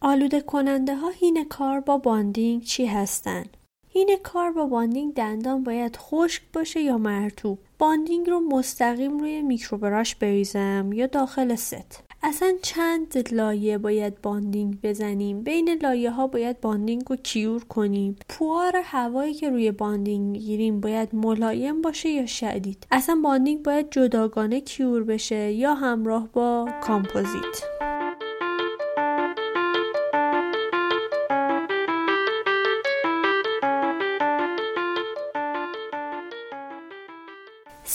آلوده کننده ها حین کار با bonding چی هستند؟ حین کار با bonding دندان باید خشک باشه یا مرطوب bonding رو مستقیم روی microbrush بریزم یا داخل ست؟ اصلا چند لایه باید bonding بزنیم؟ بین لایه ها باید bonding رو cure کنیم؟ پوار هوایی که روی bonding می‌گیریم باید ملایم باشه یا شدید؟ اصلا bonding باید جداگانه cure بشه یا همراه با کامپوزیت؟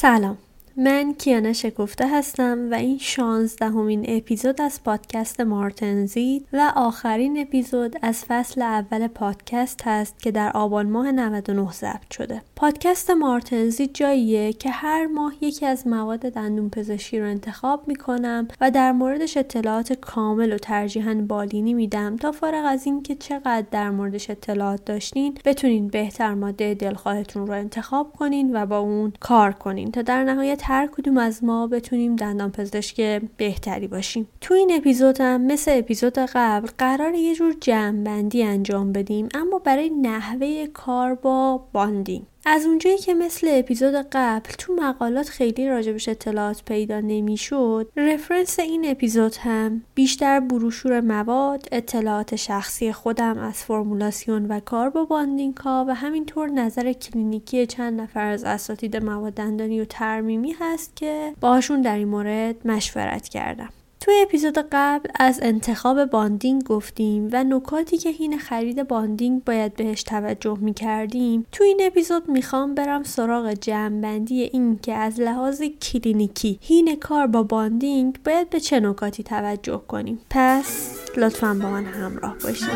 سلام. من کیانا شکفته هستم و این شانزدهمین اپیزود از پادکست مارتنزید و آخرین اپیزود از فصل اول پادکست هست که در آبان ماه 99 ضبط شده. پادکست مارتنزید جاییه که هر ماه یکی از مواد دندون پزشکی رو انتخاب می‌کنم و در موردش اطلاعات کامل و ترجیحاً بالینی میدم تا فارغ از اینکه چقدر در موردش اطلاعات داشتین بتونین بهتر ماده دلخواهتون رو انتخاب کنین و با اون کار کنین تا در نهایت هر کدوم از ما بتونیم دندان پزشک بهتری باشیم؟ تو این اپیزود هم مثل اپیزود قبل قرار یه جور جمعبندی انجام بدیم اما برای نحوه کار با bonding. از اونجایی که مثل اپیزود قبل تو مقالات خیلی راجبش اطلاعات پیدا نمی‌شد رفرنس این اپیزود هم بیشتر بروشور مواد اطلاعات شخصی خودم از فرمولاسیون و کار با bonding ها و همینطور نظر کلینیکی چند نفر از اساتید مواد دندانی و ترمیمی هست که باهاشون در این مورد مشورت کردم. توی اپیزود قبل از انتخاب bonding گفتیم و نکاتی که حین خرید bonding باید بهش توجه می کردیم توی این اپیزود می‌خوام برم سراغ جمعبندی این که از لحاظ کلینیکی حین کار با bonding باید به چه نکاتی توجه کنیم. پس لطفا با من همراه باشید.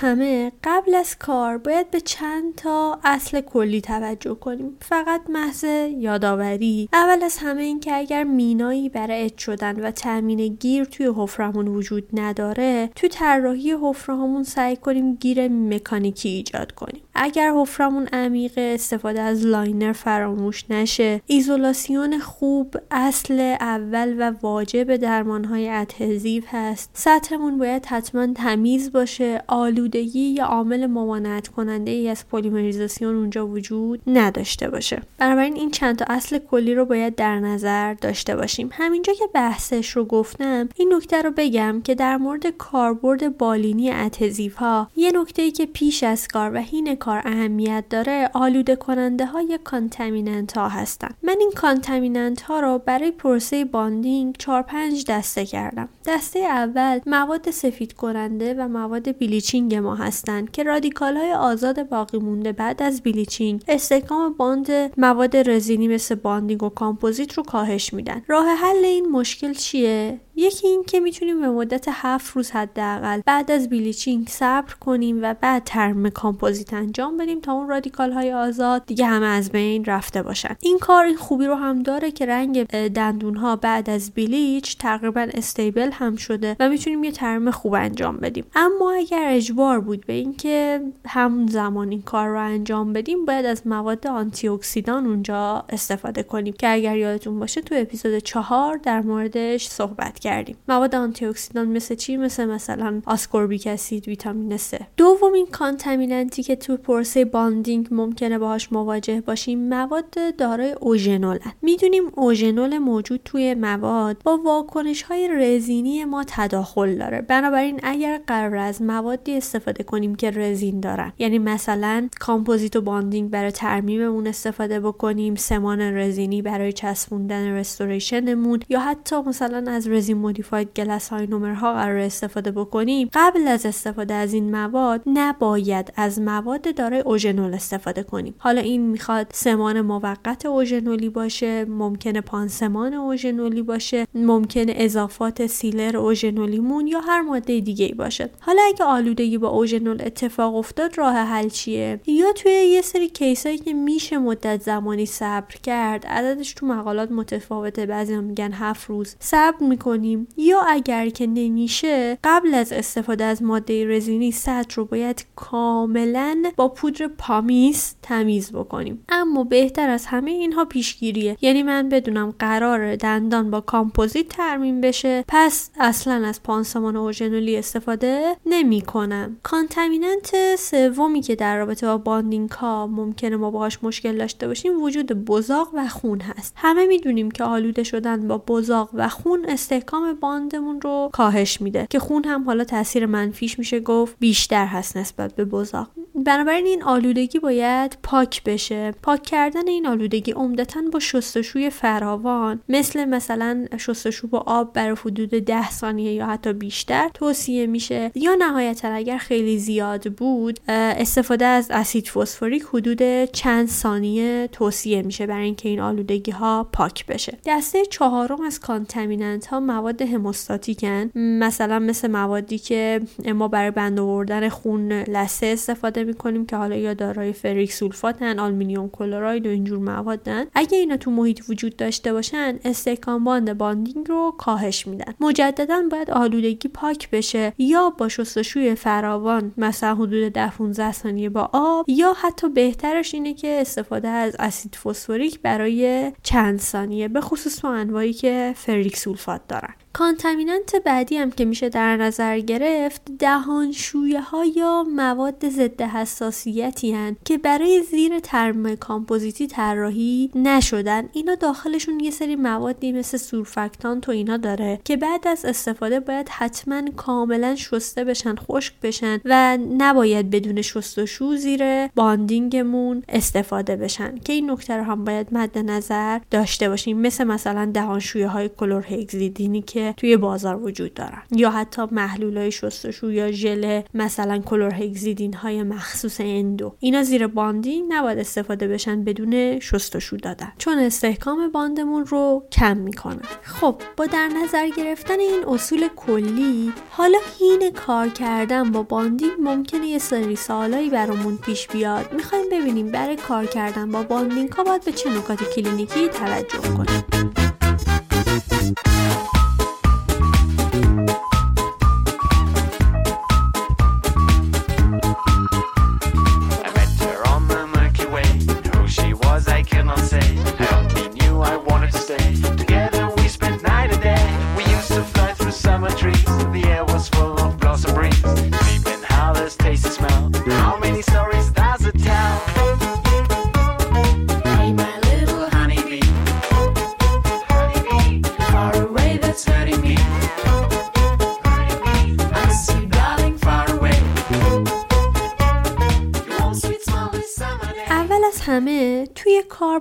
همه قبل از کار باید به چند تا اصل کلی توجه کنیم. فقط محض یادآوری. اول از همه این که اگر مینایی برای etch شدن و تامین گیر توی حفرمون وجود نداره تو طراحی حفرهامون سعی کنیم گیر مکانیکی ایجاد کنیم. اگر حفرمون عمیقه استفاده از liner فراموش نشه. ایزولاسیون خوب اصل اول و واجب درمانهای adhesive هست. سطحمون باید حتما تمیز باشه. آلودگی یا عامل ممانعت کننده ای از پلیمریزاسیون اونجا وجود نداشته باشه. بنابراین این چند تا اصل کلی رو باید در نظر داشته باشیم. همینجا که بحثش رو گفتم این نکته رو بگم که در مورد کاربرد بالینی adhesive ها یه نکته ای که پیش از کار و حین اهمیت داره آلوده کننده های contaminant ها هستن. من این کانتامیننت ها رو برای پروسه bonding 4 5 دسته کردم. دسته اول مواد سفید کننده و مواد bleaching ما هستند که رادیکال های آزاد باقی مونده بعد از bleaching استحکام bond مواد رزینی مثل bonding و کامپوزیت رو کاهش میدن. راه حل این مشکل چیه؟ یکی این که می‌تونیم به مدت هفت روز حداقل بعد از bleaching صبر کنیم و بعد ترمیم کامپوزیت انجام بدیم تا اون رادیکال های آزاد دیگه همه از بین رفته باشن. این کار این خوبی رو هم داره که رنگ دندون ها بعد از bleach تقریبا stable هم شده و می‌تونیم یه ترمیم خوب انجام بدیم. اما اگر اجبار بود به اینکه همون زمان این کار رو انجام بدیم باید از مواد آنتی اکسیدان اونجا استفاده کنیم. که اگر یادتون باشه تو اپیزود چهار در موردش صحبت کردیم. مواد آنتی اکسیدان مثل چی؟ مثل مثلا ascorbic acid ویتامین C دومین contaminant ی که تو پروسه bonding ممکنه باهاش مواجه باشیم مواد دارای اوژنولن می‌دونیم اوژنول موجود توی مواد با واکنش های رزینی ما تداخل داره. بنابراین اگر قرار از موادی استفاده کنیم که رزین دارن یعنی مثلا کامپوزیت و bonding برای ترمیممون استفاده بکنیم سمان رزینی برای چسبوندن restoration مون یا حتی مثلا از resin modified glass ionomer ها قرار استفاده بکنیم قبل از استفاده از این مواد نباید از مواد دارای اوژنول استفاده کنیم. حالا این می‌خواد سمان موقت اوژنولی باشه ممکنه پانسمان اوژنولی باشه ممکنه اضافات sealer اوژنولیمون یا هر ماده دیگه ای باشه. حالا اگه آلودگی با اوژنول اتفاق افتاد راه حل چیه؟ یا توی یه سری case ایی که میشه مدت زمانی صبر کرد عددش تو مقالات متفاوته بعضی میگن هفت روز. صبر می‌کنیم یا اگر که نمیشه قبل از استفاده از ماده رزینی سطح رو باید کاملا با پودر pumice تمیز بکنیم. اما بهتر از همه اینها پیشگیریه. یعنی من بدونم قرار دندان با کامپوزیت ترمیم بشه. پس اصلا از پانسمان اوژنولی استفاده نمی کنم contaminant سومی که در رابطه با bonding ها ممکنه ما باهاش مشکل داشته باشیم وجود بزاق و خون هست. همه می‌دونیم که آلوده شدن با بزاق و خون استحکام bond مون رو کاهش میده. که خون هم حالا تاثیر منفیش میشه گفت بیشتر هست نسبت به بزاق. بنابراین این آلودگی باید پاک بشه. پاک کردن این آلودگی عمدتا با شستشوی فراوان مثل مثلا شستشو با آب برای حدود ده ثانیه یا حتی بیشتر توصیه میشه. یا نهایتا اگر خیلی زیاد بود استفاده از اسید فسفوریک حدود چند ثانیه توصیه میشه برای اینکه این آلودگی ها پاک بشه. دسته چهارم از contaminant ها مواد hemostatic ن. مثلا مثل موادی که ما برای بند آوردن خون لثه استفاده می‌کنیم که حالا یا دارای ferric sulfate ن aluminum chloride و اینجور موادن. اگه اینا تو محیط وجود داشته باشن استحکام bond bonding رو کاهش میدن. مجددا باید آلودگی پاک بشه یا با شستشوی فراوان مثلا حدود 10 15 ثانیه با آب یا حتی بهترش اینه که استفاده از اسید فسفوریک برای چند ثانیه به خصوص تو انواعی که ferric sulfate دارن. Bye. contaminant بعدی هم که میشه در نظر گرفت دهانشویه ها یا مواد ضد حساسیتی هن که برای زیر ترمیم کامپوزیتی طراحی نشدن. اینا داخلشون یه سری موادی مثل سورفکتانت و اینا داره که بعد از استفاده باید حتما کاملا شسته بشن خشک بشن و نباید بدون شستشو زیر bonding مون استفاده بشن. که این نکته رو هم باید مد نظر داشته باشیم. مثل مثلا دهانشویه های کلورهگزیدینی که توی بازار وجود دارن. یا حتی محلول های شستشو یا ژل مثلا کلورهگزیدین های مخصوص endo. اینا زیر bonding نباید استفاده بشن بدون شستشو دادن. چون استحکام bond مون رو کم می‌کنه. خب با در نظر گرفتن این اصول کلی حالا حین کار کردن با bonding ممکنه یه سری سوالایی برامون پیش بیاد. می‌خوایم ببینیم برای کار کردن با bonding ها باید به چه نکات کلینیکی توجه کنیم.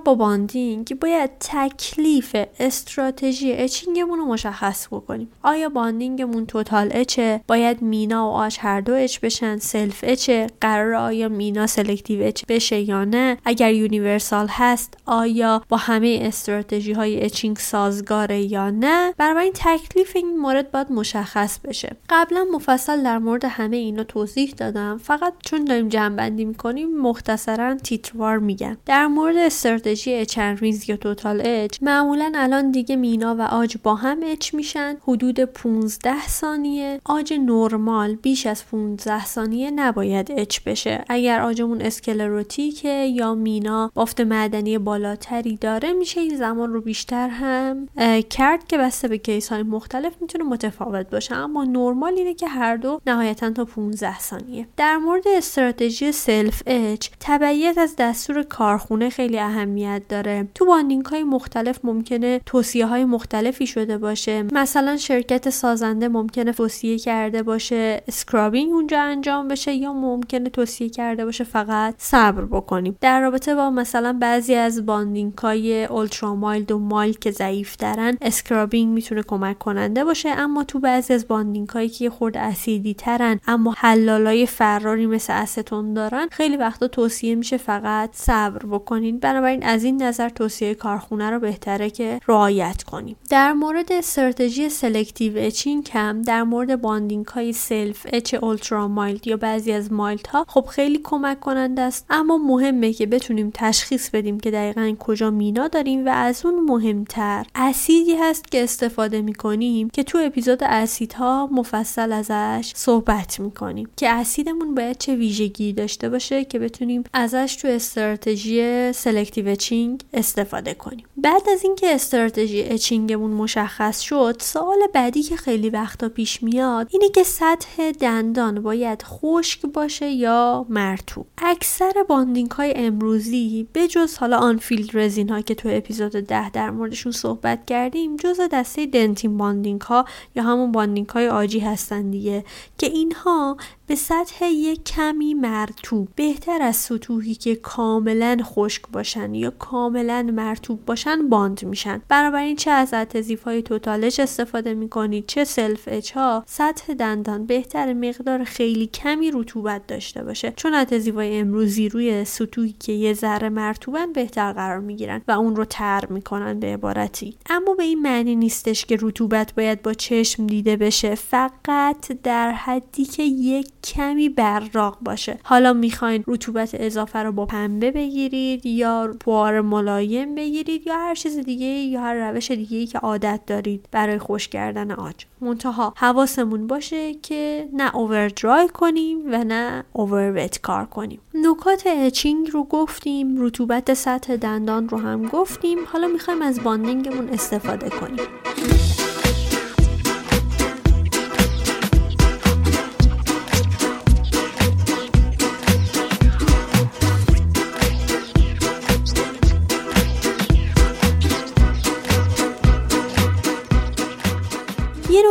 با bonding باید تکلیف استراتژی etching مون رو مشخص بکنیم. آیا bonding مون total etch ه باید مینا و عاج هر دو etch بشن self etch ه قرار آیا مینا selective etch بشه یا نه؟ اگر universal هست آیا با همه استراتژی های etching سازگاره یا نه؟ این تکلیف این مورد باید مشخص بشه. قبلا مفصل در مورد همه اینا توضیح دادم. فقط چون داریم جمع‌بندی می‌کنیم مختصرا تیتروار میگم. در مورد استراتژی استراتژی etch یا total etch معمولا الان دیگه مینا و عاج با هم etch میشن. حدود 15 ثانیه. عاج نرمال بیش از 15 ثانیه نباید etch بشه. اگر عاجمون sclerotic ه یا مینا بافت معدنی بالاتری داره میشه این زمان رو بیشتر هم کرد که بسته به case های مختلف می‌تونه متفاوت باشه. اما نرمال اینه که هر دو نهایتا تا 15 ثانیه. در مورد استراتژی self etch تبعیت از دستور کارخونه خیلی اهمیت داره. تو bonding های مختلف ممکنه توصیه های مختلفی شده باشه. مثلا شرکت سازنده ممکنه توصیه کرده باشه scrubbing اونجا انجام بشه یا ممکنه توصیه کرده باشه فقط صبر بکنیم. در رابطه با مثلا بعضی از bonding های ultra mild و mild که ضعیف دارن scrubbing می‌تونه کمک کننده باشه اما تو بعضی از bonding هایی که خورد اسیدی ترن اما حلالای فراری مثل استون دارن خیلی وقتا توصیه میشه فقط صبر بکنین. بنابراین این نظر توصیه کارخونه رو بهتره که رعایت کنیم. در مورد استراتژی selective etching هم در مورد bonding های self-etch ultra mild یا بعضی از mild ها خب خیلی کمک کننده است. اما مهمه که بتونیم تشخیص بدیم که دقیقا کجا مینا داریم و از اون مهمتر اسیدی هست که استفاده می‌کنیم که تو اپیزود اسیدها مفصل ازش صحبت می‌کنیم. که اسیدمون باید چه ویژگی داشته باشه که بتونیم ازش تو استراتژی selective etching استفاده کنیم. بعد از اینکه استراتژی etching مون مشخص شد سوال بعدی که خیلی وقتا پیش میاد اینه که سطح دندان باید خشک باشه یا مرتوب اکثر bonding های امروزی جز حالا unfilled resin ها که تو اپیزود ده در موردشون صحبت کردیم جز دسته dentin bonding ها یا همون bonding های عاجی هستن دیگه که اینها به سطح یک کمی مرتوب بهتر از سطوحی که کاملا خشک باشن یا کاملا مرتوب باشن bond میشن. بنابراین چه از adhesive های total-etch استفاده می‌کنید چه self-etch ها سطح دندان بهتر مقدار خیلی کمی رطوبت داشته باشه. چون adhesive های امروزی روی سطوحی که یه ذره مرتوبن بهتر قرار می‌گیرن و اون رو تر می‌کنن به عبارتی. اما به این معنی نیستش که رطوبت باید با چشم دیده بشه. فقط در حدی که یک کمی براق باشه. حالا می‌خواین رطوبت اضافه رو با پنبه بگیرید یا بار ملایم بگیرید یا هر چیز دیگه یا هر روش دیگه که عادت دارید برای خوش کردن آج. منتها حواسمون باشه که نه اووردرای کنیم و نه اووروت کار کنیم. نکات اچینگ رو گفتیم رطوبت سطح دندان رو هم گفتیم. حالا می‌خوایم از باندینگمون استفاده کنیم.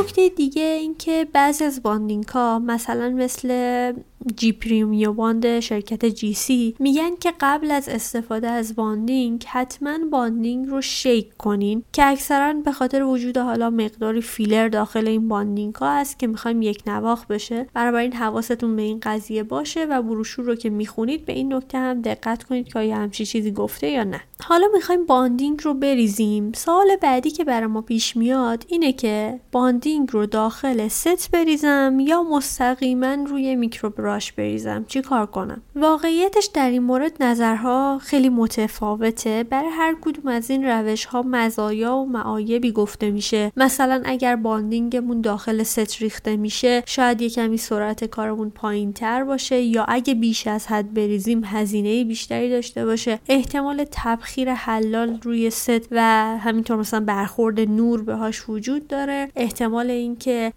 نکته دیگه اینکه بعضی از bonding ها مثلا مثل G-Premio Bond شرکت GC میگن که قبل از استفاده از bonding حتما bonding رو shake کنین که اکثرا به خاطر وجود حالا مقداری فیلر داخل این bonding ها هست که می‌خوایم یکنواخت بشه. این حواستون به این قضیه باشه و بروشور رو که می‌خونید به این نکته هم دقت کنید که آیا همچین چیزی گفته یا نه. حالا می‌خوایم bonding رو بریزیم. سوال بعدی که برای ما پیش میاد اینه که bonding رو داخل ست بریزم یا مستقیما روی microbrush بریزم؟ چی کار کنم؟ واقعیتش در این مورد نظرها خیلی متفاوته. برای هر کدوم از این روش ها مزایا و معایبی گفته میشه. مثلا اگر bonding مون داخل ست ریخته میشه شاید یه کمی سرعت کارمون پایین تر باشه یا اگه بیش از حد بریزیم هزینه بیشتری داشته باشه. احتمال تبخیر حلال روی ست و همینطور مثلا برخورد نور باهاش وجود داره. احتمال اینکه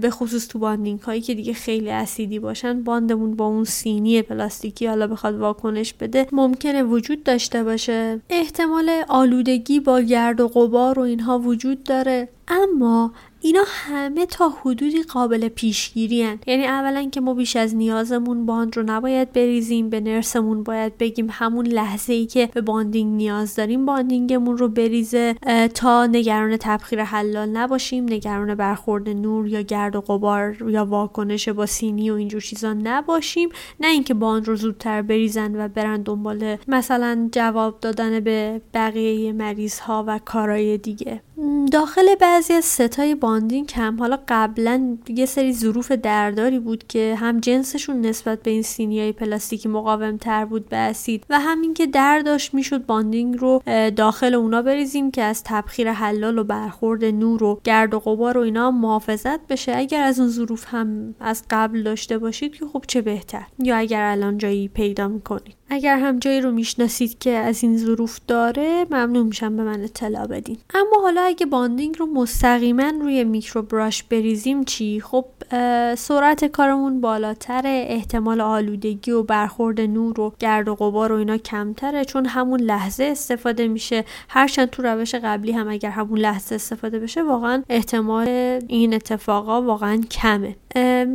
به خصوص تو bonding هایی که دیگه خیلی اسیدی باشن bond مون با اون سینی پلاستیکی حالا بخواد واکنش بده ممکنه وجود داشته باشه. احتمال آلودگی با گرد و غبار و اینها وجود داره. اما اینا همه تا حدودی قابل پیشگیری هن. یعنی اولا که ما بیش از نیازمون bond رو نباید بریزیم به nurse مون باید بگیم همون لحظه ای که به bonding نیاز داریم bonding مون رو بریزه تا نگران تبخیر حلال نباشیم نگران برخورد نور یا گرد و غبار یا واکنش با سینی و اینجور چیزا نباشیم نه اینکه bond رو زودتر بریزن و برن دنبال مثلا جواب دادن به بقیه مریض ها و کارهای دیگه داخل بعضی از set ای bonding هم حالا قبلا یه سری ظروف درداری بود که هم جنسشون نسبت به این سینیای پلاستیکی مقاوم تر بود به اسید و هم اینکه در داشت می‌شد bonding رو داخل اونا بریزیم که از تبخیر حلال و برخورد نور و گرد و غبار و اینا محافظت بشه. اگر از اون ظروف هم از قبل داشته باشید که خب چه بهتر؟ یا اگر الان جایی پیدا می‌کنید؟ اگر هم جایی رو می‌شناسید که از این ظروف داره ممنون میشم به من اطلاع بدین. اما حالا اگه bonding رو مستقیما روی microbrush بریزیم چی؟ خب سرعت کارمون بالاتره احتمال آلودگی و برخورد نور و گرد و غبار و اینا کمتره چون همون لحظه استفاده میشه. هرچند تو روش قبلی هم اگر همون لحظه استفاده بشه واقعا احتمال این اتفاقا واقعا کمه.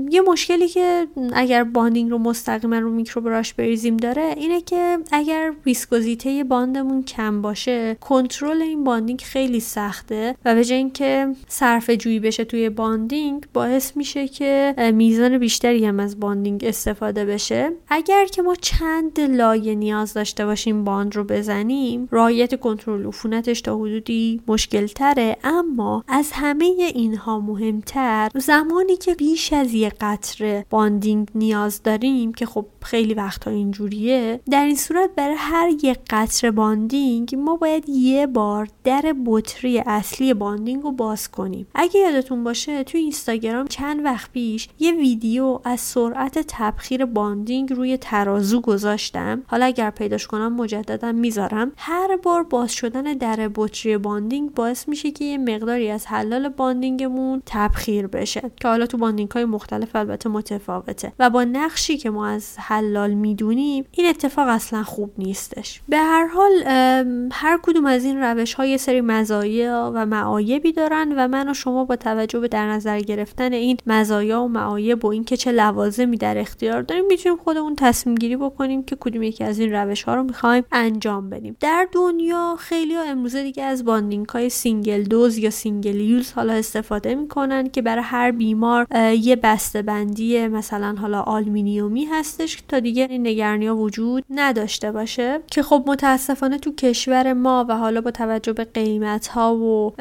یه مشکلی که اگر bonding رو مستقیما رو microbrush بریزیم داره اینه که اگر ویسکوزیته bond مون کم باشه کنترل این bonding خیلی سخته و به جای اینکه صرفه‌جویی بشه توی bonding باعث میشه که میزان بیشتری هم از bonding استفاده بشه. اگر که ما چند لایه نیاز داشته باشیم bond رو بزنیم رعایت کنترل عفونتش تا حدودی مشکل تره اما از همه اینها مهمتر زمانی که بیش از یه قطره bonding نیاز داریم که خب خیلی وقتها اینجوریه. در این صورت برای هر یه قطره bonding ما باید یه بار در بطری اصلی bonding رو باز کنیم. اگه یادتون باشه توی اینستاگرام چند وقت پیش یه ویدیو از سرعت تبخیر bonding روی ترازو گذاشتم. حالا اگر پیداش کنم مجددا می‌ذارم. هر بار باز شدن در بطری bonding باعث میشه که یه مقداری از حلال bonding مون تبخیر بشه. که حالا تو bonding های مختلف البته متفاوته. و با نقشی که ما از حلال می‌دونیم این اتفاق اصلا خوب نیستش. به هر حال هر کدوم از این روش های سری مزایا و معایبی دارن و من و شما با توجه به در نظر گرفتن این مزایا و معایب و اینکه چه لوازمی در اختیار داریم می‌تونیم خودمون تصمیم گیری بکنیم که کدوم یکی از این روش ها رو می‌خوایم انجام بدیم. در دنیا خیلی ها امروزه دیگه از bonding های single dose یا single use حالا استفاده می‌کنن که برای هر بیمار یه بسته بندی مثلا حالا آلمینیومی هستش تا دیگه این نگرانی وجود نداشته باشه که خب متاسفانه تو کشور ما و حالا با توجه به قیمت ها و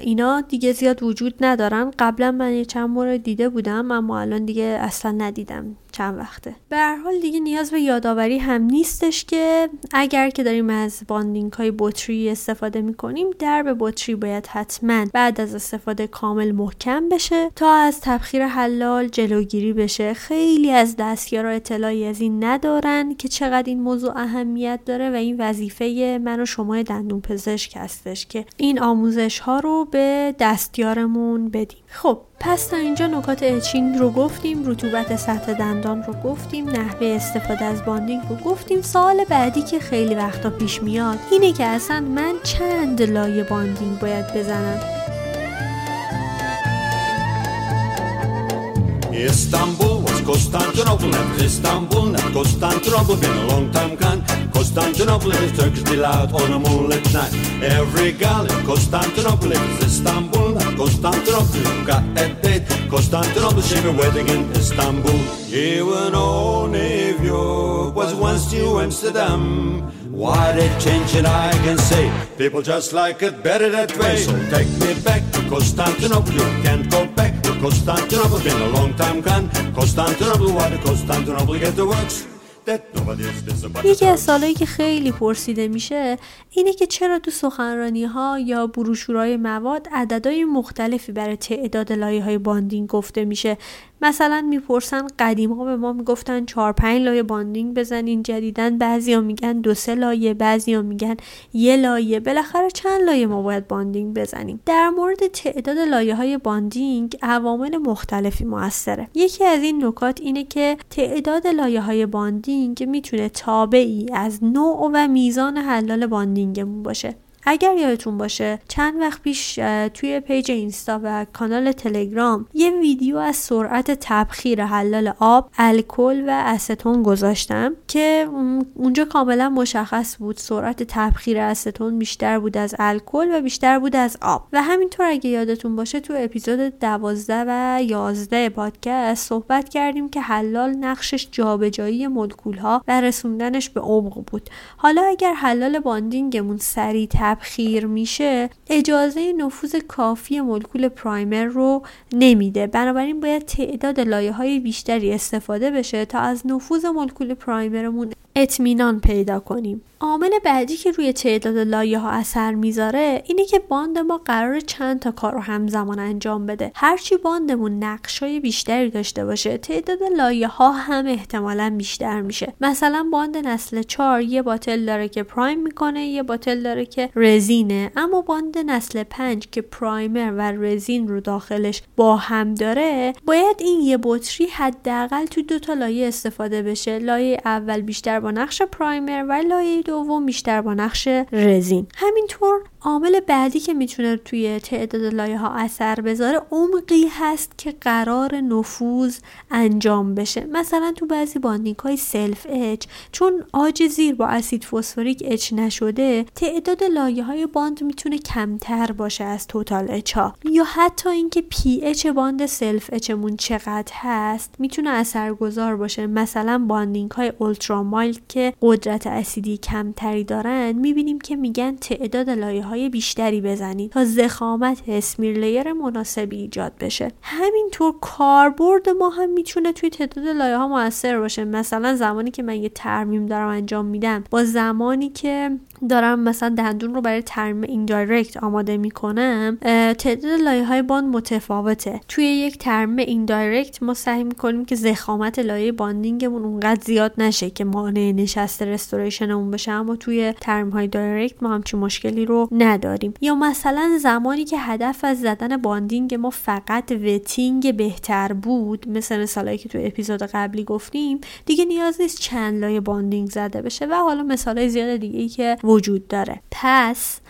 اینا دیگه زیاد وجود ندارن. قبلا من یه چند مورد دیده بودم اما الان دیگه اصلا ندیدم. چند وقته. به هر حال دیگه نیاز به یادآوری هم نیستش که اگر که داریم از bonding های بطری استفاده می‌کنیم درب بطری باید حتما بعد از استفاده کامل محکم بشه تا از تبخیر حلال جلوگیری بشه. خیلی از دستیارا اطلاعی از این ندارن که چقدر این موضوع اهمیت داره و این وظیفه من و شما دندون پزشک هستش که این آموزش ها رو به دستیارمون بدیم. خب پس تا اینجا نکات etching رو گفتیم رطوبت سطح دندان رو گفتیم نحوه استفاده از bonding رو گفتیم سوال بعدی که خیلی وقتا پیش میاد اینه که اصلا من چند لایه باندینگ باید بزنم. Every gal in Constantinople is Istanbul, Constantinople, you got a date. Constantinople, she be wedding in Istanbul. Even old New York was once New Amsterdam. Why they change it, I can say. People just like it better that way. So take me back to Constantinople, you can't go back. to Constantinople been a long time gone. Constantinople, why the Constantinople get the works? یکی از سالهایی که خیلی پرسیده میشه اینه که چرا تو سخنرانی ها یا بروشورهای مواد عددهای مختلفی برای تعداد لایه های باندینگ گفته میشه؟ مثلا می‌پرسن قدیم ها به ما می‌گفتن 4 5 لایه bonding بزنین جدیدا بعضیا میگن دو سه لایه بعضیا میگن یه لایه. بالاخره چند لایه ما باید bonding بزنیم؟ در مورد تعداد لایه های bonding عوامل مختلفی موثره. یکی از این نکات اینه که تعداد لایه های bonding می‌تونه تابعی از نوع و میزان حلال bonding مون باشه. اگر یادتون باشه چند وقت پیش توی page اینستا و کانال تلگرام یه ویدیو از سرعت تبخیر حلال آب الکل و استون گذاشتم که اونجا کاملا مشخص بود سرعت تبخیر استون بیشتر بود از الکل و بیشتر بود از آب. و همینطور اگه یادتون باشه تو اپیزود دوازده و یازده پادکست صحبت کردیم که حلال نقشش جابجایی مولکول ها و رسوندنش به عمق بود. حالا اگر حلال bonding مون سریع تبخیر میشه اجازه نفوذ کافی مولکول primer رو نمیده. بنابراین باید تعداد لایه های بیشتری استفاده بشه تا از نفوذ مولکول primer مون اطمینان پیدا کنیم. عامل بعدی که روی تعداد لایه ها اثر می‌ذاره اینه که bond ما قراره چند تا کار رو همزمان انجام بده. هرچی bond مون نقش های بیشتری داشته باشه تعداد لایه ها هم احتمالا بیشتر میشه. مثلا bond نسل 4 یه bottle داره که prime می‌کنه یه bottle داره که رزینه. اما bond نسل 5 که primer و رزین رو داخلش با هم داره باید این یه بطری حداقل تو دو تا لایه استفاده بشه. لایه اول بیشتر با نقش primer و لایه دوم بیشتر با نقش رزین. همینطور عامل بعدی که می‌تونه توی تعداد لایه ها اثر بذاره عمقی هست که قراره نفوذ انجام بشه. مثلا تو بعضی bonding های self etch چون عاج زیر با اسید فسفوریک etch نشده تعداد لایه های bond می‌تونه کمتر باشه از total etch ها یا حتی اینکه pH bond self etch مون چقدر هست می‌تونه اثرگذار باشه. مثلا bonding های ultra که قدرت اسیدی کمتری دارن می‌بینیم که میگن تعداد لایه های بیشتری بزنید تا زخامت اسمیر لیر مناسبی ایجاد بشه. همینطور کاربرد ما هم می‌تونه توی تعداد لایه ها موثر باشه. مثلا زمانی که من یه ترمیم دارم انجام میدم با زمانی که دارم مثلا دندون رو برای ترمیم indirect آماده می‌کنم تعداد لایه های bond متفاوته. توی یک ترمیم indirect ما سعی می‌کنیم که ضخامت لایه bonding مون اونقدر زیاد نشه که مانع نشست restoration مون بشه اما توی ترمیم های direct ما همچین مشکلی رو نداریم. یا مثلا زمانی که هدف از زدن bonding ما فقط wetting بهتر بود مثل مثالایی که تو اپیزود قبلی گفتیم دیگه نیاز نیست چند لایه bonding زده بشه. و حالا مثالای زیاد دیگه ای که وجود داره. پس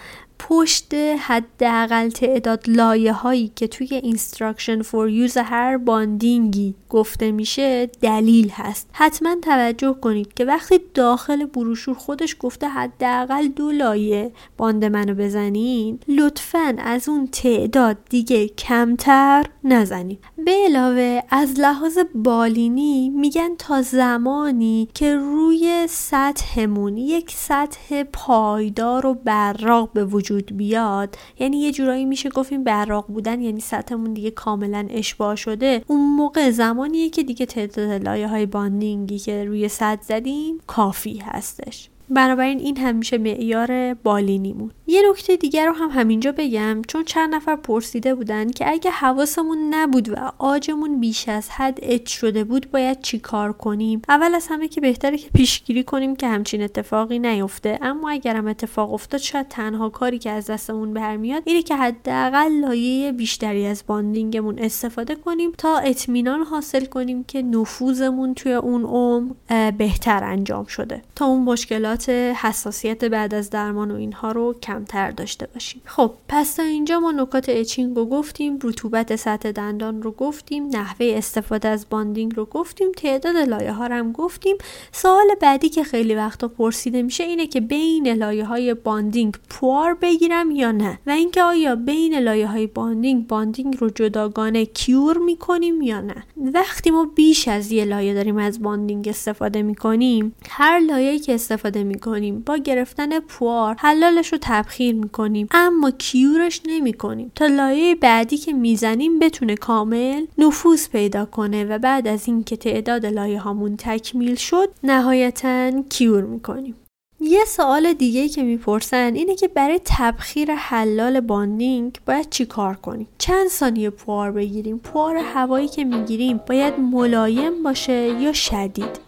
پشت حداقل تعداد لایه هایی که توی instruction for use هر bonding ی گفته میشه دلیل هست. حتما توجه کنید که وقتی داخل بروشور خودش گفته حداقل دو لایه bond منو بزنین لطفا از اون تعداد دیگه کمتر نزنید. به علاوه از لحاظ بالینی میگن تا زمانی که روی سطحمون یک سطح پایدار و براق به وجود بیاد. یعنی یه جورایی میشه گفتیم براق بودن یعنی سطحمون دیگه کاملا اشباه شده. اون موقع زمانیه که دیگه تعداد لایه های باندینگی که روی سطح زدیم کافی هستش. بنابراین این همیشه معیار بالینیمون یه نکته دیگر رو هم همینجا بگم چون چند نفر پرسیده بودن که اگه حواسمون نبود و آجمون بیش از حد اچ شده بود باید چی کار کنیم؟ اول از همه که بهتره که پیشگیری کنیم که همچین اتفاقی نیفته. اما اگرم اتفاق افتاد شاید تنها کاری که از دستمون برمیاد اینه که حداقل لایه بیشتری از bonding مون استفاده کنیم تا اطمینان حاصل کنیم که نفوذمون توی اون عمق بهتر انجام شده. تا اون مشکلات حساسیت بعد از درمان و اینها رو کمتر داشته باشیم. خب پس تا اینجا ما نکات etching رو گفتیم رطوبت سطح دندان رو گفتیم نحوه استفاده از bonding رو گفتیم تعداد لایه ها رو هم گفتیم. سوال بعدی که خیلی وقتا پرسیده میشه اینه که بین لایه های bonding پوار بگیرم یا نه؟ و اینکه آیا بین لایه های bonding bonding رو جداگانه cure می‌کنیم یا نه؟ وقتی ما بیش از یه لایه داریم از bonding استفاده می‌کنیم هر لایه که استفاده می‌کنیم با گرفتن پوار حلالش رو تبخیر می‌کنیم. اما cure ش نمی‌کنیم. تا لایه بعدی که می‌زنیم بتونه کامل نفوذ پیدا کنه و بعد از اینکه تعداد لایه هامون تکمیل شد نهایتا cure می‌کنیم. یه سوال دیگه که می‌پرسن اینه که برای تبخیر حلال bonding باید چی کار کنیم؟ چند ثانیه پوار بگیریم؟ پوار هوایی که می‌گیریم باید ملایم باشه یا شدید؟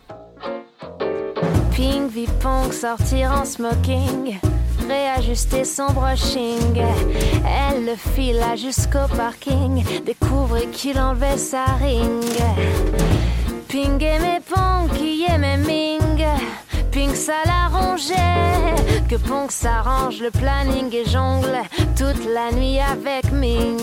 Ping, réajuster son brushing. Elle le fila jusqu'au parking, découvrit qu'il enlevait sa ring. Ping aimait Pong qui aimait Ming. Ping ça l'arrangeait, que Pong s'arrange le planning et jongle toute la nuit avec Ming.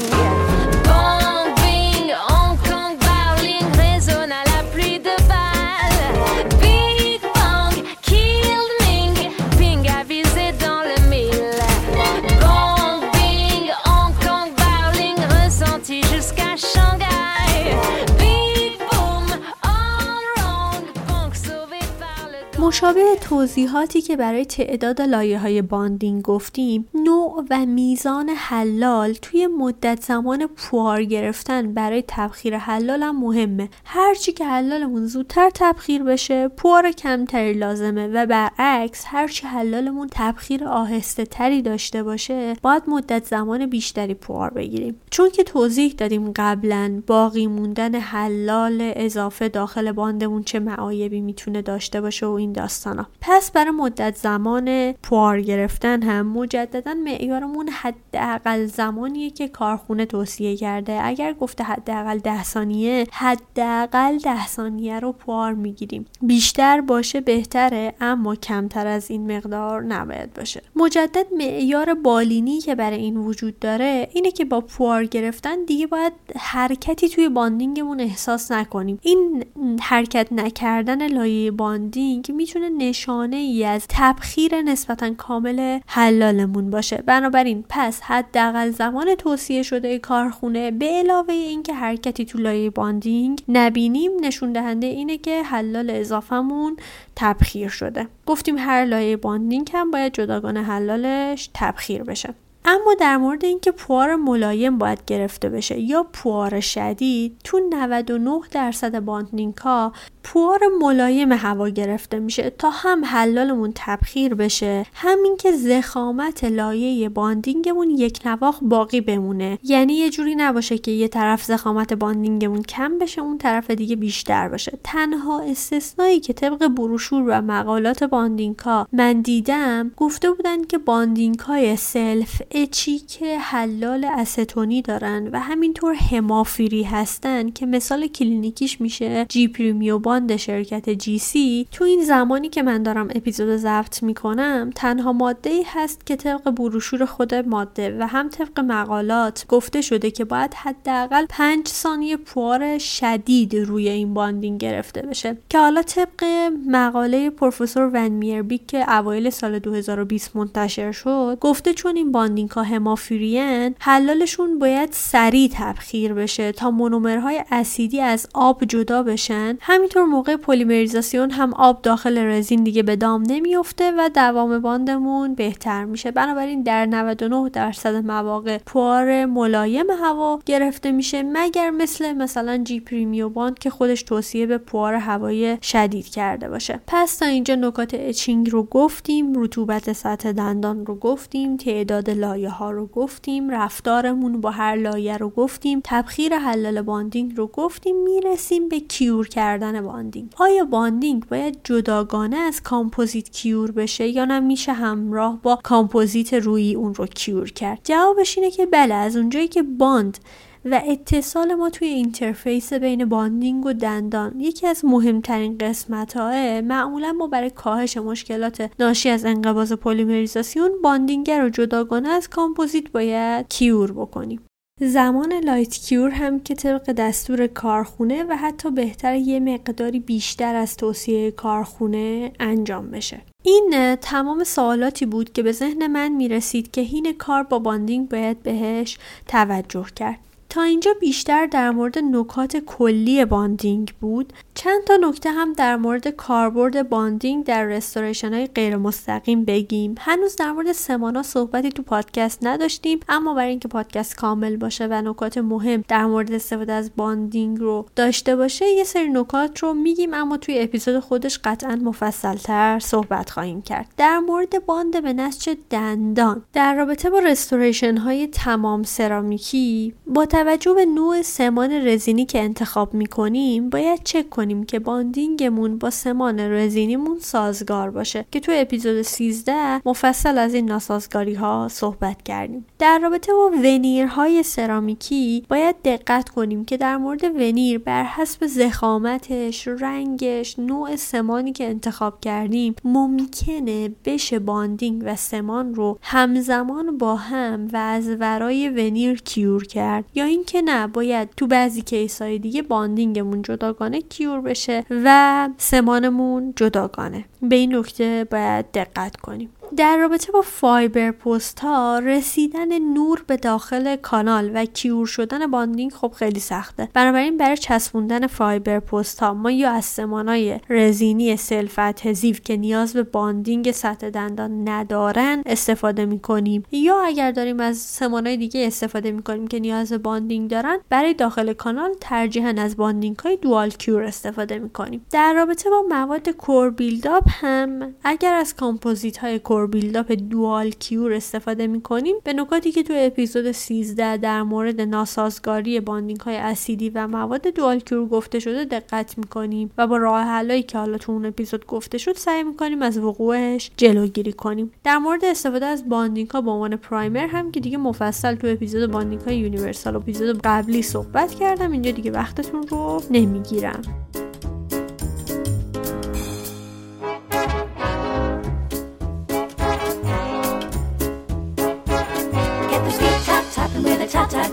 مشابه توضیحاتی که برای تعداد لایه های باندینگ گفتیم نوع و میزان حلال توی مدت زمان پوار گرفتن برای تبخیر حلال هم مهمه. هرچی که حلالمون زودتر تبخیر بشه پوار کمتری لازمه و برعکس هرچی حلالمون تبخیر آهسته تری داشته باشه باید مدت زمان بیشتری پوار بگیریم. چون که توضیح دادیم قبلا باقی موندن حلال اضافه داخل باندمون چه معایبی می‌تونه داشته باشه و این داستانا. پس برای مدت زمان پوار گرفتن هم مجددا معیارمون حداقل زمانیه که کارخونه توصیه کرده. اگر گفته حداقل ده ثانیه حداقل ده ثانیه رو پوار می‌گیریم. بیشتر باشه بهتره اما کمتر از این مقدار نباید باشه. مجدد معیار بالینی که برای این وجود داره اینه که با پوار گرفتن دیگه باید حرکتی توی bonding مون احساس نکنیم. این حرکت نکردن لایه bonding می‌تونه نشانه ای از تبخیر نسبتا کامل حلالمون باشه. بنابراین پس حداقل زمان توصیه شده کارخونه به علاوه اینکه حرکتی تو لایه bonding نبینیم نشون دهنده اینه که حلال اضافهمون تبخیر شده. گفتیم هر لایه bonding هم باید جداگانه حلالش تبخیر بشه. اما در مورد اینکه پوار ملایم باید گرفته بشه یا پوار شدید تو 99 درصد bonding ها پوار ملایم هوا گرفته میشه تا هم حلالمون تبخیر بشه هم اینکه ضخامت لایه bonding مون یکنواخت باقی بمونه. یعنی یه جوری نباشه که یه طرف ضخامت bonding مون کم بشه اون طرف دیگه بیشتر باشه. تنها استثنایی که طبق بروشور و مقالات bonding ها من دیدم گفته بودن که bonding های self-etch ی که حلال استونی دارن و همینطور HEMA-free ی هستن که مثال کلینیکیش میشه G-Premio Bond شرکت GC تو این زمانی که من دارم اپیزود ضبط می‌کنم تنها ماده ای هست که طبق بروشور خود ماده و هم طبق مقالات گفته شده که باید حداقل 5 ثانیه پوار شدید روی این bonding گرفته بشه. که حالا طبق مقاله پروفسور ون میربیک که اوایل سال 2020 منتشر شد گفته چون این bonding ها HEMA-free ین حلالشون باید سریع تبخیر بشه تا مونومرهای اسیدی از آب جدا بشن. همینطور موقع پلیمریزاسیون هم آب داخل رزین دیگه به دام نمیفته و دوام bond مون بهتر میشه. بنابراین در 99 درصد مواقع پوار ملایم هوا گرفته میشه مگر مثل مثلا G-Premio Bond که خودش توصیه به پوار هوایی شدید کرده باشه. پس تا اینجا نکات etching رو گفتیم رطوبت سطح دندان رو گفتیم تعداد لایه ها رو گفتیم رفتارمون با هر لایه رو گفتیم تبخیر حلال bonding رو گفتیم می‌رسیم به cure کردن bonding. آیا bonding باید جداگانه از کامپوزیت cure بشه یا نه؟ میشه همراه با کامپوزیت روی اون رو cure کرد. جوابش اینه که بله از اونجایی که bond و اتصال ما توی interface بین bonding و دندان یکی از مهمترین قسمت هاست معمولا ما برای کاهش مشکلات ناشی از انقباض پلیمریزاسیون bonding رو جداگانه از کامپوزیت باید cure بکنیم. زمان light cure هم که طبق دستور کارخونه و حتی بهتر یه مقداری بیشتر از توصیه کارخونه انجام بشه. این تمام سوالاتی بود که به ذهن من می‌رسید که حین کار با bonding باید بهش توجه کرد. تا اینجا بیشتر در مورد نکات کلی bonding بود. چند تا نکته هم در مورد کاربرد bonding در restoration های غیر مستقیم بگیم. هنوز در مورد سمانا صحبتی تو پادکست نداشتیم اما برای اینکه پادکست کامل باشه و نکات مهم در مورد استفاده از bonding رو داشته باشه یه سری نکات رو میگیم اما توی اپیزود خودش قطعا مفصلتر صحبت خواهیم کرد. در مورد bond به نسج دندان در رابطه با restoration های تمام سرامیکی با توجه به نوع سمان رزینی که انتخاب می‌کنیم باید چک کنیم که bonding مون با سمان رزینیمون سازگار باشه. که تو اپیزود 13 مفصل از این ناسازگاری ها صحبت کردیم. در رابطه با veneer های سرامیکی باید دقت کنیم که در مورد veneer بر حسب ضخامتش رنگش نوع سمانی که انتخاب کردیم ممکنه بشه bonding و سمان رو همزمان با هم و از ورای veneer cure کرد. یا اینکه نه باید تو بعضی case های دیگه bonding مون جداگانه cure بشه و سمانمون جداگانه. به این نکته باید دقت کنیم. در رابطه با fiber post ها رسیدن نور به داخل کانال و cure شدن bonding خب خیلی سخته. بنابراین برای چسبوندن fiber post ها ما یا از های رزینی self-adhesive که نیاز به bonding سطح دندان ندارن استفاده می‌کنیم. یا اگر داریم از های دیگه استفاده می‌کنیم که نیاز به bonding دارن برای داخل کانال ترجیحا از bonding های dual cure استفاده می‌کنیم. در رابطه با مواد core build-up هم اگر از کامپوزیت های core build-up dual cure استفاده می‌کنیم. به نکاتی که تو اپیزود 13 در مورد ناسازگاری bonding های اسیدی و مواد dual cure گفته شده دقت می‌کنیم و با راه حلایی که حالا تو اون اپیزود گفته شد سعی می‌کنیم از وقوعش جلوگیری کنیم. در مورد استفاده از bonding ها به عنوان primer هم که دیگه مفصل تو اپیزود bonding های universal اپیزود قبلی صحبت کردم اینجا دیگه وقتتون رو نمی‌گیرم.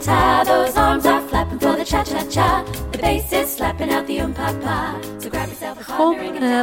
Those arms are flapping for the cha-cha-cha. The bass is slapping out the um-pa-pa. خب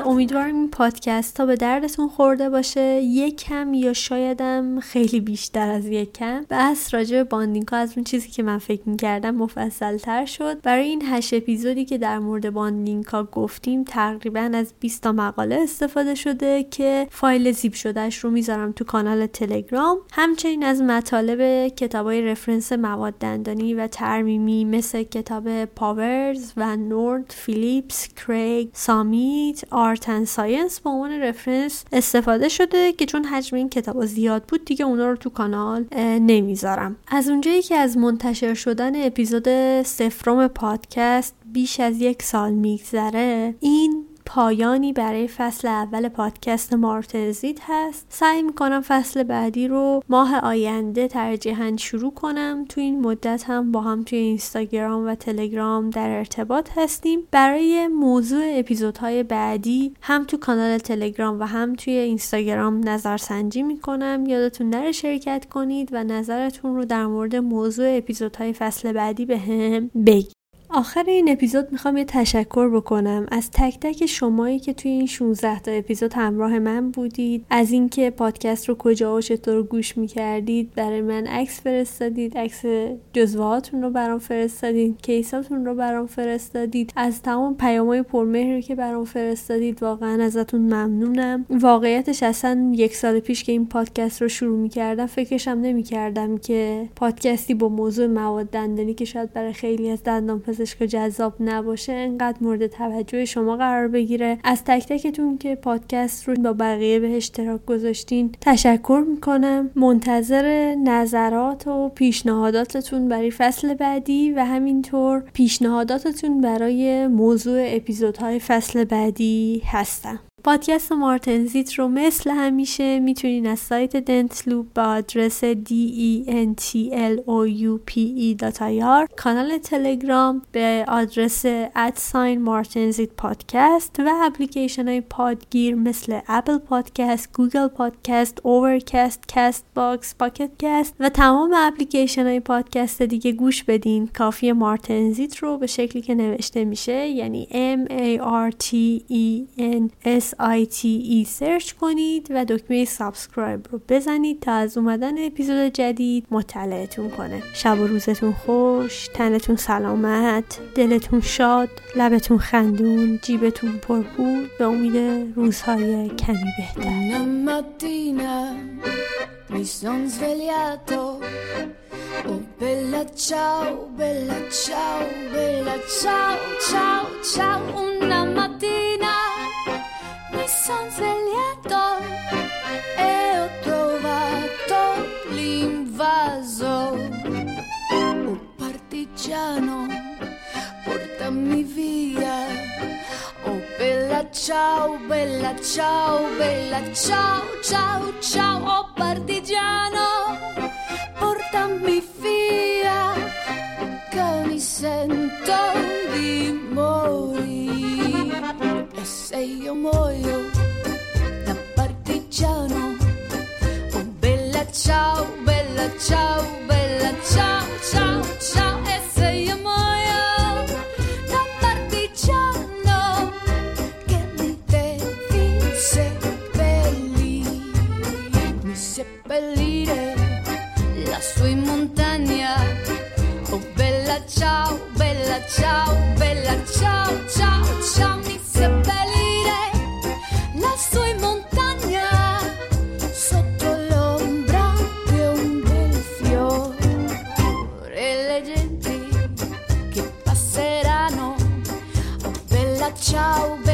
امیدوارم این پادکست ها به دردتون خورده باشه. یک کم یا شایدم خیلی بیشتر از یک کم. بس راجع به bonding ها از اون چیزی که من فکر می‌کردم مفصل تر شد. برای این هشت اپیزودی که در مورد bonding ها گفتیم تقریبا از 20 تا مقاله استفاده شده که فایل زیب شدهش رو می‌ذارم تو کانال تلگرام. همچنین از مطالب کتابای reference مواد دندانی و ترمیمی مثل کتاب پاورز و نورد فیلیپس کریگ سامیت art and science به عنوان reference استفاده شده که چون حجم این کتاب زیاد بود دیگه اونا رو تو کانال نمی‌ذارم. از اونجایی که از منتشر شدن اپیزود صفرم پادکست بیش از یک سال میگذره این پایانی برای فصل اول پادکست مارتنزیت هست. سعی می‌کنم فصل بعدی رو ماه آینده ترجیحاً شروع کنم. تو این مدت هم با هم توی اینستاگرام و تلگرام در ارتباط هستیم. برای موضوع اپیزودهای بعدی هم تو کانال تلگرام و هم توی اینستاگرام نظرسنجی می‌کنم. یادتون نره شرکت کنید و نظرتون رو در مورد موضوع اپیزودهای فصل بعدی به هم بگید. آخر این اپیزود می‌خوام یه تشکر بکنم از تک تک شمایی که توی این 16 تا اپیزود همراه من بودید. از اینکه پادکست رو کجا و چطور گوش می‌کردید برای من عکس فرستادید عکس جزوهاتون رو برام فرستادید کیساتون رو برام فرستادید از تمام پیامهای پرمهری که برام فرستادید واقعا ازتون ممنونم. واقعیتش اصلا یک سال پیش که این پادکست رو شروع می‌کردم فکرشم نمی‌کردم که پادکستی با موضوع مواد دندانی که شاید برای خیلی از دندان پزشک جذاب نباشه انقدر مورد توجه شما قرار بگیره. از تک تکتون که پادکست رو با بقیه به اشتراک گذاشتین تشکر می‌کنم. منتظر نظرات و پیشنهاداتتون برای فصل بعدی و همینطور پیشنهاداتتون برای موضوع اپیزودهای فصل بعدی هستم. پادکست مارتنزیت رو مثل همیشه می‌تونین از سایت دنتلوپ با آدرس d e n t l o u p e کانال تلگرام به آدرس ات ساین مارتنزیت پادکست و اپلیکیشن های پادگیر مثل اپل پادکست، گوگل پادکست، اوورکست، کست باکس، پاکت کست و تمام اپلیکیشن های پادکست دیگه گوش بدین. کافیه مارتنزیت رو به شکلی که نوشته میشه یعنی M A R T E N S I T E search کنید و دکمه subscribe رو بزنید تا از اومدن اپیزود جدید مطلعتون کنه. شب و روزتون خوش تنتون سلامت دلتون شاد لبتون خندون جیبتون پر پول به امید روزهای کمی بهتر. Oh bella ciao, bella ciao, bella ciao, ciao, ciao. Una mattina mi son svegliato e ho trovato l'invaso. Oh partigiano, portami via. Oh bella ciao, bella ciao, bella ciao, ciao, ciao. Oh partigiano, tchau.